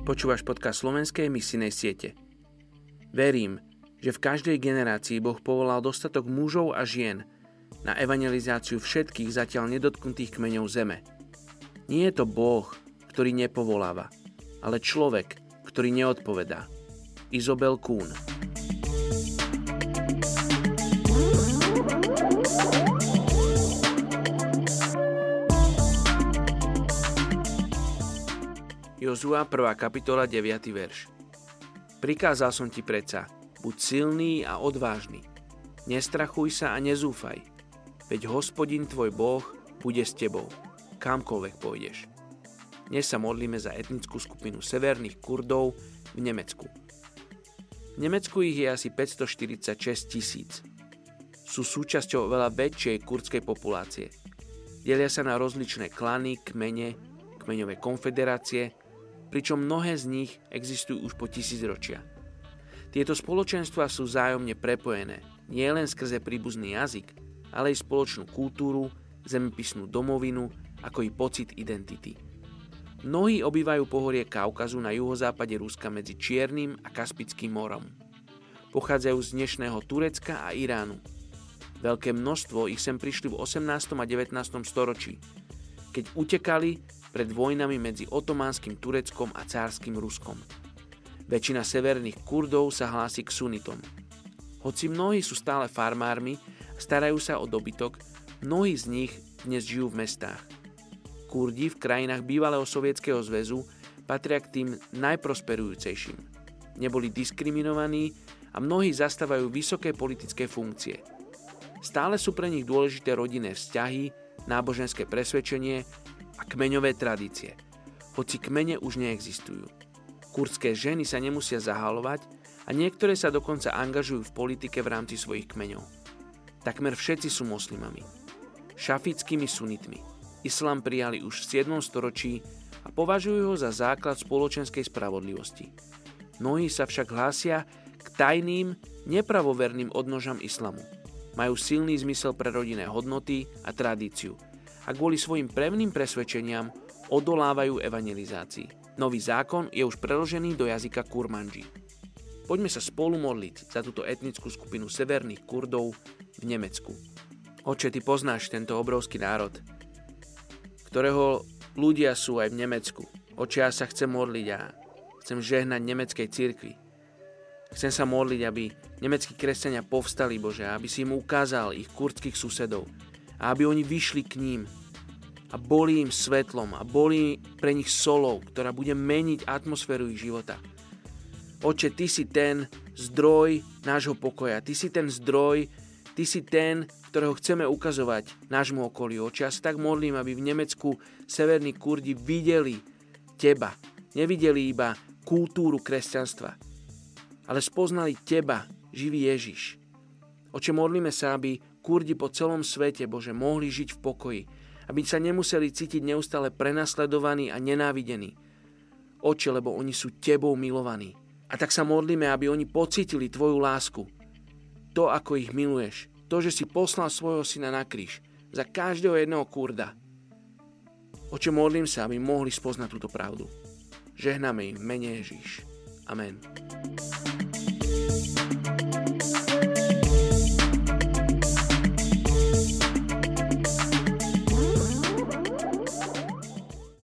Počúvaš podcast slovenskej misijnej siete. Verím, že v každej generácii Boh povolal dostatok mužov a žien na evangelizáciu všetkých zatiaľ nedotknutých kmeňov zeme. Nie je to Boh, ktorý nepovoláva, ale človek, ktorý neodpovedá. Izobel Kuhn Jozua 1. kapitola 9. verš. Prikázal som ti predsa, buď silný a odvážny. Nestrachuj sa a nezúfaj, veď hospodin tvoj Boh bude s tebou, kamkoľvek pôjdeš. Dnes sa modlíme za etnickú skupinu severných Kurdov v Nemecku. V Nemecku ich je asi 546 tisíc. Sú súčasťou veľa väčšej kurdskej populácie. Delia sa na rozličné klany, kmene, kmeňové konfederácie pričom mnohé z nich existujú už po tisícročia. Tieto spoločenstva sú zájomne prepojené, nielen skrze príbuzný jazyk, ale aj spoločnú kultúru, zemepisnú domovinu, ako i pocit identity. Mnohí obývajú pohorie Kaukazu na juhozápade Ruska medzi Čiernym a Kaspickým morom. Pochádzajú z dnešného Turecka a Iránu. Veľké množstvo ich sem prišli v 18. a 19. storočí, keď utekali pred vojnami medzi otománskym Tureckom a cárským Ruskom. Väčšina severných Kurdov sa hlási k sunitom. Hoci mnohí sú stále farmármi starajú sa o dobytok, mnohí z nich dnes žijú v mestách. Kurdi v krajinách bývalého sovietskeho zväzu patria k tým najprosperujúcejším. Neboli diskriminovaní a mnohí zastávajú vysoké politické funkcie. Stále sú pre nich dôležité rodinné vzťahy, náboženské presvedčenie a kmeňové tradície, hoci kmene už neexistujú. Kurdské ženy sa nemusia zahalovať a niektoré sa dokonca angažujú v politike v rámci svojich kmeňov. Takmer všetci sú moslimami. Šafickými sunitmi. Islám prijali už v 7. storočí a považujú ho za základ spoločenskej spravodlivosti. Mnohí sa však hlásia k tajným, nepravoverným odnožam islamu. Majú silný zmysel pre rodinné hodnoty a tradíciu – a kvôli svojim pevným presvedčeniam odolávajú evangelizácii. Nový zákon je už preložený do jazyka kurmanji. Poďme sa spolu modliť za túto etnickú skupinu severných Kurdov v Nemecku. Oče, ty poznáš tento obrovský národ, ktorého ľudia sú aj v Nemecku. Oče, ja sa chcem modliť a chcem žehnať nemeckej cirkvi. Chcem sa modliť, aby nemeckí kresťania povstali, Bože, aby si im ukázal ich kurdských susedov, a aby oni vyšli k ním a boli im svetlom a boli pre nich solou, ktorá bude meniť atmosféru ich života. Oče, Ty si ten zdroj nášho pokoja, Ty si ten zdroj, Ty si ten, ktorého chceme ukazovať nášmu okoliu. Oče, ja sa tak modlím, aby v Nemecku severní Kurdi videli Teba. Nevideli iba kultúru kresťanstva, ale spoznali Teba, živý Ježiš. Oče, modlíme sa, aby Kurdi po celom svete, Bože, mohli žiť v pokoji, aby sa nemuseli cítiť neustále prenasledovaní a nenávidení. Oče, lebo oni sú Tebou milovaní. A tak sa modlíme, aby oni pocítili Tvoju lásku. To, ako ich miluješ. To, že si poslal svojho syna na kríž. Za každého jedného kurda. Oče, modlím sa, aby mohli spoznať túto pravdu. Žehname im mene Ježíš. Amen.